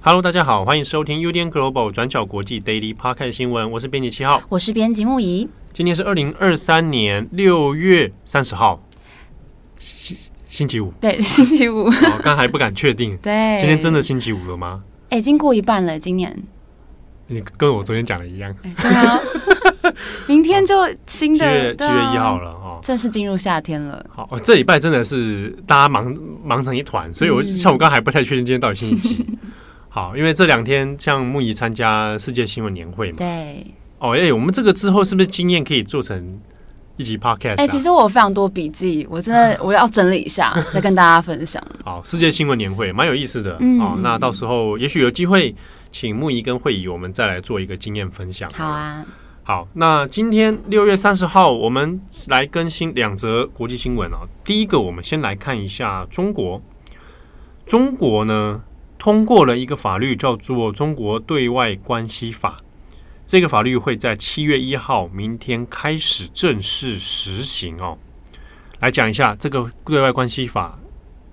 Hello，大家好，欢迎收听 UDN Global 转角国际 Daily Podcast 新闻，我是编辑七号，我是编辑木仪。今天是二零二三年六月三十号，星星期五。对，星期五。哦，刚刚还不敢确定。对，今天真的星期五了吗？哎，已经过一半了，今年。你跟我昨天讲的一样。对啊，明天就新的七月七月一号了哦，正式进入夏天了。好，这礼拜真的是大家忙忙成一团，所以我像我刚才还不太确定今天到底星期几。好，因为这两天像木仪参加世界新闻年会嘛。对。哦，哎、欸，我们这个之后是不是经验可以做成一集 podcast？哎、其实我有非常多笔记，我真的我要整理一下，再跟大家分享。好，世界新闻年会蛮有意思的，嗯，哦，那到时候也许有机会请木仪跟慧仪，我们再来做一个经验分享。好啊，好，那今天六月三十号，我们来更新两则国际新闻啊。第一个，我们先来看一下中国，中国呢通过了一个法律，叫做《中国对外关系法》。这个法律会在七月一号明天开始正式实行哦。来讲一下这个对外关系法，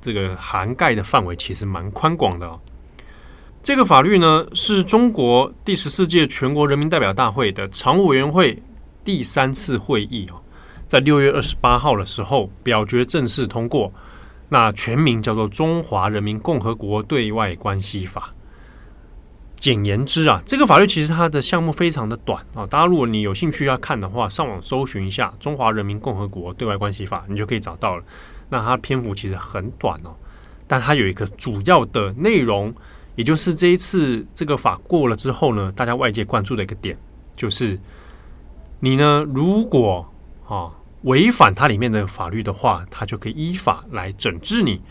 这个涵盖的范围其实蛮宽广的哦。这个法律呢，是中国第十四届全国人民代表大会的常务委员会第三次会议哦，在六月二十八号的时候表决正式通过。那全名叫做《中华人民共和国对外关系法》。简言之啊，这个法律其实它的项目非常的短啊。大家如果你有兴趣要看的话，上网搜寻一下《中华人民共和国对外关系法》，你就可以找到了。那它篇幅其实很短哦，但它有一个主要的内容，也就是这一次这个法过了之后呢，大家外界关注的一个点，就是你呢如果啊违反它里面的法律的话，它就可以依法来整治你，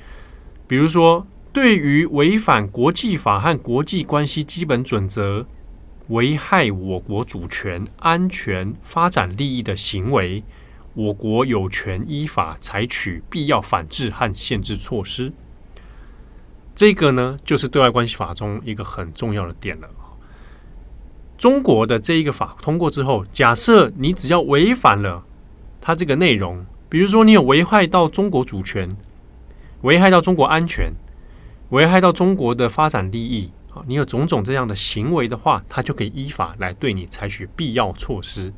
比如说。对于违反国际法和国际关系基本准则、危害我国主权、安全、发展利益的行为，我国有权依法采取必要反制和限制措施。这个呢，就是对外关系法中一个很重要的点了。中国的这一个法通过之后，假设你只要违反了它这个内容，比如说你有危害到中国主权、危害到中国安全。危害到中国的发展利益啊！你有种种这样的行为的话，他就可以依法来对你采取必要措施。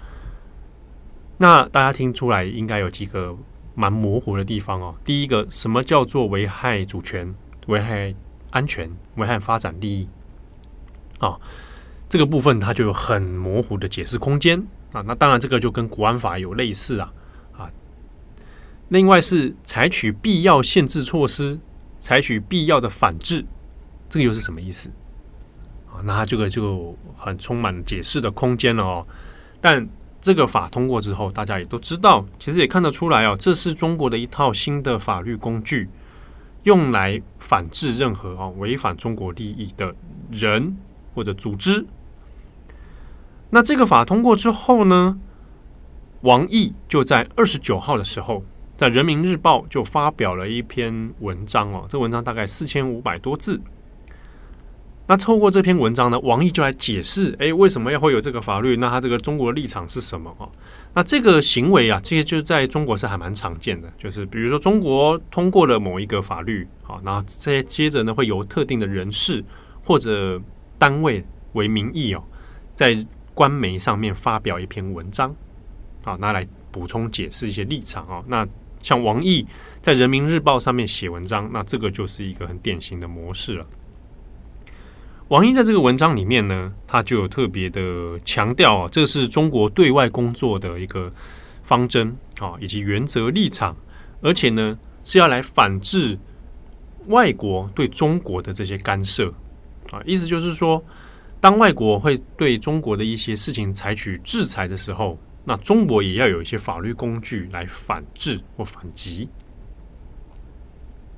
那大家听出来应该有几个蛮模糊的地方哦。第一个，什么叫做危害主权、危害安全、危害发展利益？啊，这个部分它就有很模糊的解释空间啊。那当然，这个就跟国安法有类似啊啊。另外是采取必要限制措施。采取必要的反制，这个又是什么意思？啊，那这个就很充满解释的空间了哦。但这个法通过之后，大家也都知道，其实也看得出来哦，这是中国的一套新的法律工具，用来反制任何啊违反中国利益的人或者组织。那这个法通过之后呢，王毅就在二十九号的时候。在《人民日报》就发表了一篇文章哦，这文章大概四千五百多字。那透过这篇文章呢，王毅就来解释，哎，为什么要会有这个法律？那他这个中国的立场是什么？哦，那这个行为啊，这些就在中国是还蛮常见的，就是比如说中国通过了某一个法律，好，那这些接着呢，会由特定的人士或者单位为名义哦，在官媒上面发表一篇文章，好，拿来补充解释一些立场哦，那。像王毅在人民日报上面写文章，那这个就是一个很典型的模式了。王毅在这个文章里面呢，他就有特别的强调啊，这是中国对外工作的一个方针啊，以及原则立场，而且呢是要来反制外国对中国的这些干涉啊。意思就是说，当外国会对中国的一些事情采取制裁的时候。那中国也要有一些法律工具来反制或反击。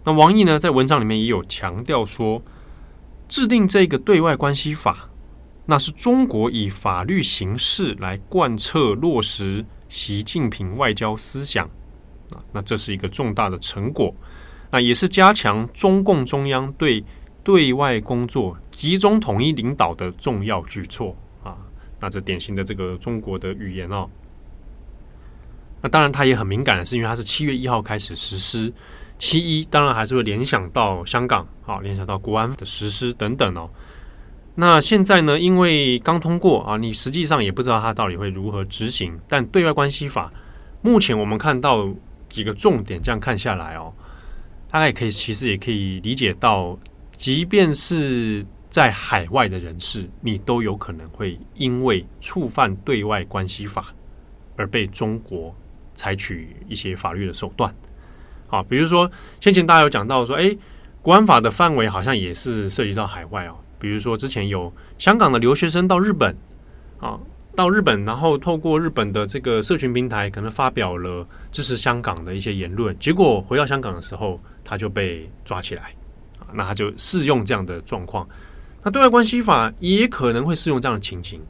那王毅呢，在文章里面也有强调说，制定这个对外关系法，那是中国以法律形式来贯彻落实习近平外交思想，啊，那这是一个重大的成果，那也是加强中共中央对对外工作集中统一领导的重要举措。那这典型的这个中国的语言哦。那当然，它也很敏感的是，因为它是七月一号开始实施，七一当然还是会联想到香港，好，联想到国安的实施等等哦。那现在呢，因为刚通过啊，你实际上也不知道它到底会如何执行。但对外关系法目前我们看到几个重点，这样看下来哦，大概可以，其实也可以理解到，即便是在海外的人士，你都有可能会因为触犯对外关系法而被中国。采取一些法律的手段，好，比如说先前大家有讲到说，诶，国安法的范围好像也是涉及到海外哦。比如说之前有香港的留学生到日本，啊，到日本，然后透过日本的这个社群平台，可能发表了支持香港的一些言论，结果回到香港的时候，他就被抓起来，啊，那他就适用这样的状况。那对外关系法也可能会适用这样的情形。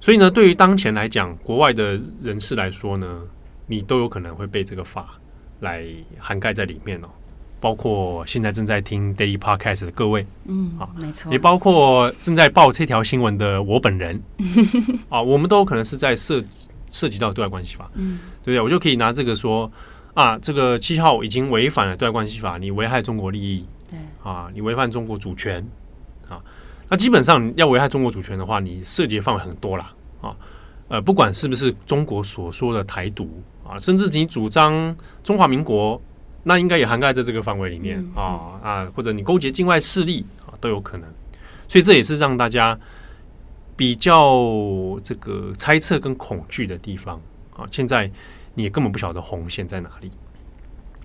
所以呢，对于当前来讲，国外的人士来说呢，你都有可能会被这个法来涵盖在里面哦。包括现在正在听 Daily Podcast 的各位，嗯，啊，没错，也包括正在报这条新闻的我本人，啊，我们都有可能是在涉涉及到对外关系法，嗯，对不对？我就可以拿这个说啊，这个七号已经违反了对外关系法，你危害中国利益，对，啊，你违反中国主权，啊。那基本上要危害中国主权的话，你涉及的范围很多啦。啊，呃，不管是不是中国所说的台独啊，甚至你主张中华民国，那应该也涵盖在这个范围里面啊啊，或者你勾结境外势力啊，都有可能。所以这也是让大家比较这个猜测跟恐惧的地方啊。现在你也根本不晓得红线在哪里。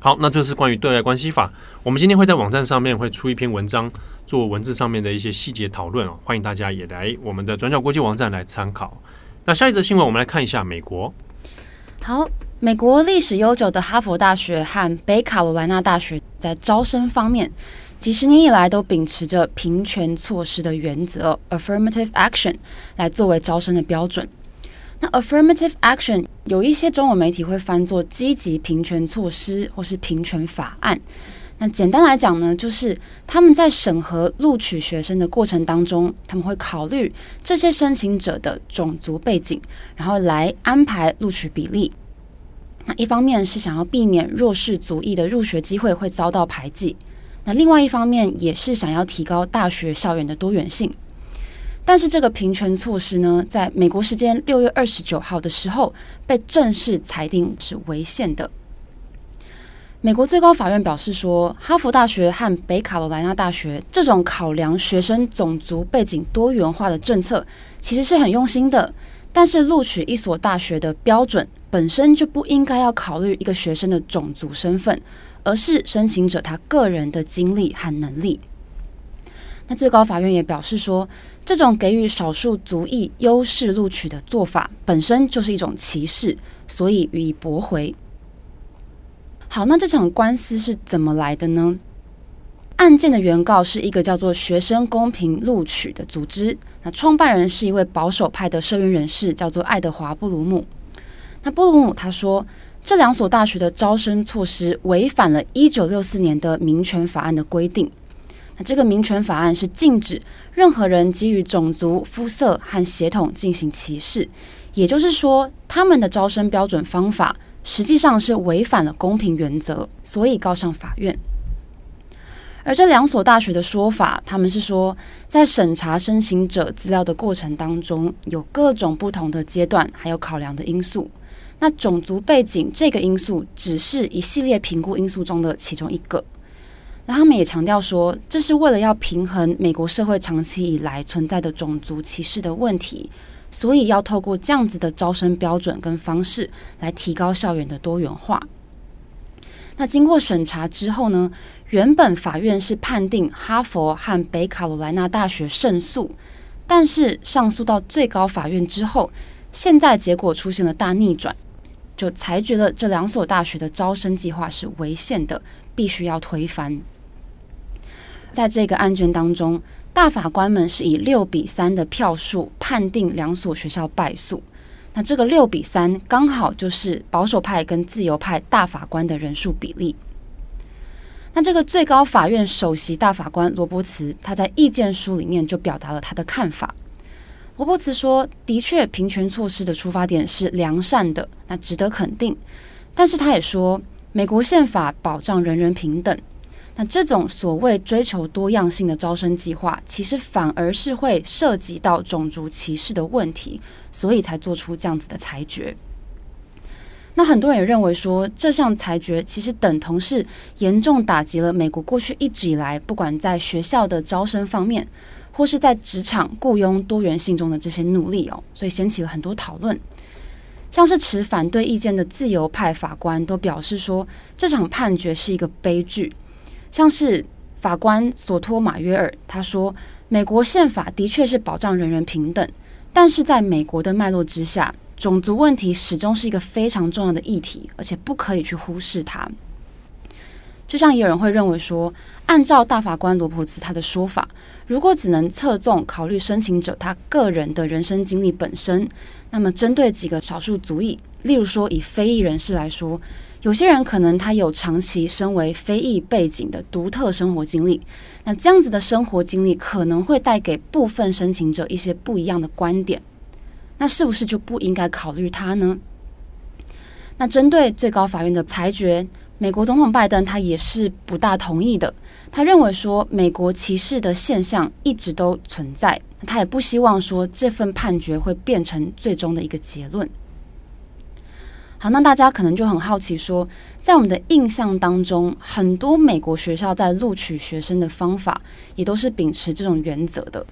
好，那这是关于对外关系法。我们今天会在网站上面会出一篇文章，做文字上面的一些细节讨论哦。欢迎大家也来我们的转角国际网站来参考。那下一则新闻，我们来看一下美国。好，美国历史悠久的哈佛大学和北卡罗来纳大学在招生方面，几十年以来都秉持着平权措施的原则 （affirmative action） 来作为招生的标准。那 affirmative action 有一些中文媒体会翻作积极平权措施或是平权法案。那简单来讲呢，就是他们在审核录取学生的过程当中，他们会考虑这些申请者的种族背景，然后来安排录取比例。那一方面是想要避免弱势族裔的入学机会会遭到排挤，那另外一方面也是想要提高大学校园的多元性。但是这个平权措施呢，在美国时间六月二十九号的时候，被正式裁定是违宪的。美国最高法院表示说，哈佛大学和北卡罗来纳大学这种考量学生种族背景多元化的政策，其实是很用心的。但是录取一所大学的标准本身就不应该要考虑一个学生的种族身份，而是申请者他个人的经历和能力。那最高法院也表示说，这种给予少数族裔优势录取的做法本身就是一种歧视，所以予以驳回。好，那这场官司是怎么来的呢？案件的原告是一个叫做“学生公平录取”的组织，那创办人是一位保守派的社运人士，叫做爱德华·布鲁姆。那布鲁姆他说，这两所大学的招生措施违反了一九六四年的民权法案的规定。这个民权法案是禁止任何人基于种族、肤色和血统进行歧视，也就是说，他们的招生标准方法实际上是违反了公平原则，所以告上法院。而这两所大学的说法，他们是说，在审查申请者资料的过程当中，有各种不同的阶段，还有考量的因素。那种族背景这个因素，只是一系列评估因素中的其中一个。那他们也强调说，这是为了要平衡美国社会长期以来存在的种族歧视的问题，所以要透过这样子的招生标准跟方式来提高校园的多元化。那经过审查之后呢，原本法院是判定哈佛和北卡罗来纳大学胜诉，但是上诉到最高法院之后，现在结果出现了大逆转，就裁决了这两所大学的招生计划是违宪的，必须要推翻。在这个案卷当中，大法官们是以六比三的票数判定两所学校败诉。那这个六比三刚好就是保守派跟自由派大法官的人数比例。那这个最高法院首席大法官罗伯茨，他在意见书里面就表达了他的看法。罗伯茨说：“的确，平权措施的出发点是良善的，那值得肯定。但是他也说，美国宪法保障人人平等。那这种所谓追求多样性的招生计划，其实反而是会涉及到种族歧视的问题，所以才做出这样子的裁决。那很多人也认为说，这项裁决其实等同是严重打击了美国过去一直以来，不管在学校的招生方面。”或是在职场雇佣多元性中的这些努力哦，所以掀起了很多讨论。像是持反对意见的自由派法官都表示说，这场判决是一个悲剧。像是法官索托马约尔，他说，美国宪法的确是保障人人平等，但是在美国的脉络之下，种族问题始终是一个非常重要的议题，而且不可以去忽视它。就像也有人会认为说，按照大法官罗伯茨他的说法，如果只能侧重考虑申请者他个人的人生经历本身，那么针对几个少数族裔，例如说以非裔人士来说，有些人可能他有长期身为非裔背景的独特生活经历，那这样子的生活经历可能会带给部分申请者一些不一样的观点，那是不是就不应该考虑他呢？那针对最高法院的裁决。美国总统拜登他也是不大同意的，他认为说美国歧视的现象一直都存在，他也不希望说这份判决会变成最终的一个结论。好，那大家可能就很好奇说，在我们的印象当中，很多美国学校在录取学生的方法也都是秉持这种原则的。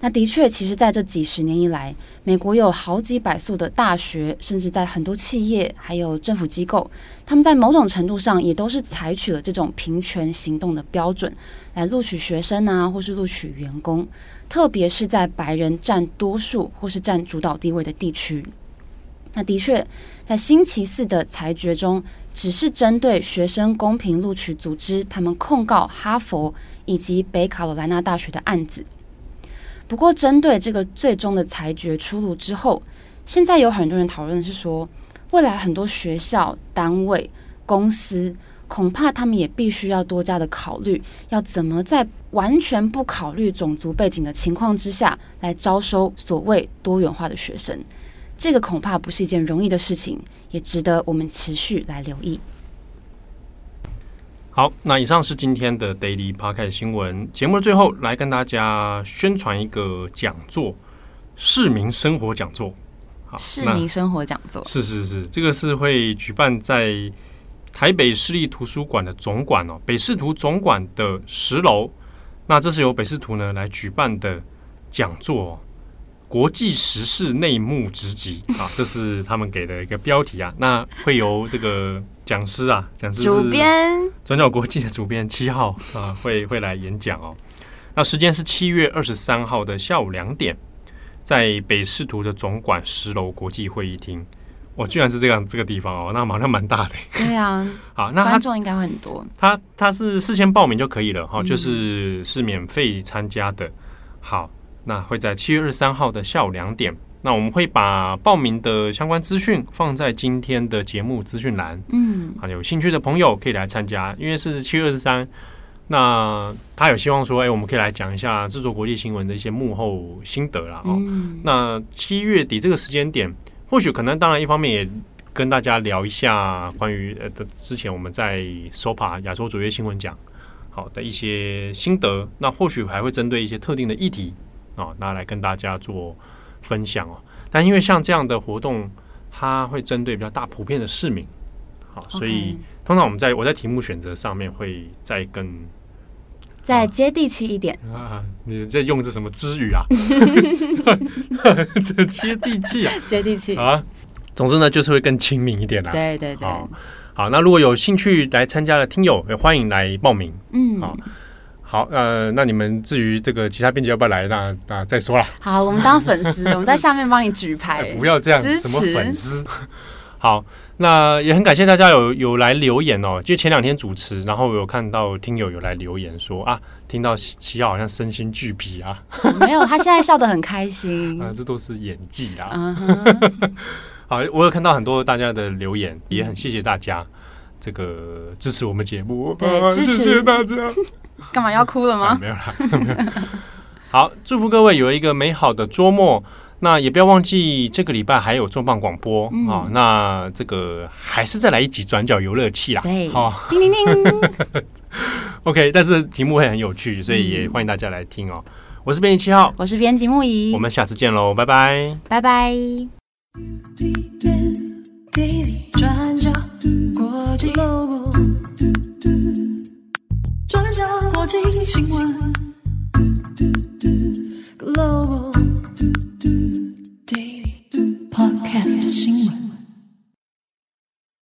那的确，其实在这几十年以来，美国有好几百所的大学，甚至在很多企业还有政府机构，他们在某种程度上也都是采取了这种平权行动的标准来录取学生啊，或是录取员工，特别是在白人占多数或是占主导地位的地区。那的确，在星期四的裁决中，只是针对学生公平录取组织他们控告哈佛以及北卡罗来纳大学的案子。不过，针对这个最终的裁决出炉之后，现在有很多人讨论是说，未来很多学校、单位、公司恐怕他们也必须要多加的考虑，要怎么在完全不考虑种族背景的情况之下来招收所谓多元化的学生。这个恐怕不是一件容易的事情，也值得我们持续来留意。好，那以上是今天的 Daily Podcast 新闻节目的最后，来跟大家宣传一个讲座——市民生活讲座。好，市民生活讲座是是是，这个是会举办在台北市立图书馆的总馆哦，北市图总馆的十楼。那这是由北市图呢来举办的讲座。国际时事内幕直击啊，这是他们给的一个标题啊。那会由这个讲师啊，讲师主编转角国际的主编七号啊，会会来演讲哦。那时间是七月二十三号的下午两点，在北市图的总馆十楼国际会议厅。我居然是这样这个地方哦，那马上蛮大的。对啊，好，那观众应该会很多。他他是事先报名就可以了哈，就是是免费参加的。好。那会在七月二十三号的下午两点，那我们会把报名的相关资讯放在今天的节目资讯栏。嗯，啊，有兴趣的朋友可以来参加，因为是七月二十三。那他有希望说，哎，我们可以来讲一下制作国际新闻的一些幕后心得啦。哦，嗯，那七月底这个时间点，或许可能，当然一方面也跟大家聊一下关于呃的之前我们在 SOPA 亚洲卓越新闻奖好的一些心得，那或许还会针对一些特定的议题。哦，拿来跟大家做分享哦。但因为像这样的活动，它会针对比较大普遍的市民，好.所以通常我们在我在题目选择上面会再更再接地气一点啊。你在用这什么之语啊？这 接地气啊，接地气啊。总之呢，就是会更亲民一点啦。对对对。好，好，那如果有兴趣来参加的听友，也欢迎来报名。嗯，好。好，呃，那你们至于这个其他编辑要不要来，那那再说了。好，我们当粉丝，我们在下面帮你举牌，不要这样，什么粉丝？好，那也很感谢大家有有来留言哦，就前两天主持，然后有看到听友有来留言说啊，听到七号好像身心俱疲啊，没有，他现在笑得很开心 啊，这都是演技啦。好，我有看到很多大家的留言，也很谢谢大家这个支持我们节目，对，啊、支持谢谢大家。干嘛要哭了吗？啊、没有啦。好，祝福各位有一个美好的周末。那也不要忘记，这个礼拜还有重磅广播啊、嗯哦。那这个还是再来一集转角游乐器啦。对，好、哦，叮叮叮。OK，但是题目会很有趣，所以也欢迎大家来听哦。嗯、我是编辑七号，我是编辑木仪，我们下次见喽，拜拜，拜拜。转角国际这一新闻 daily podcast 新闻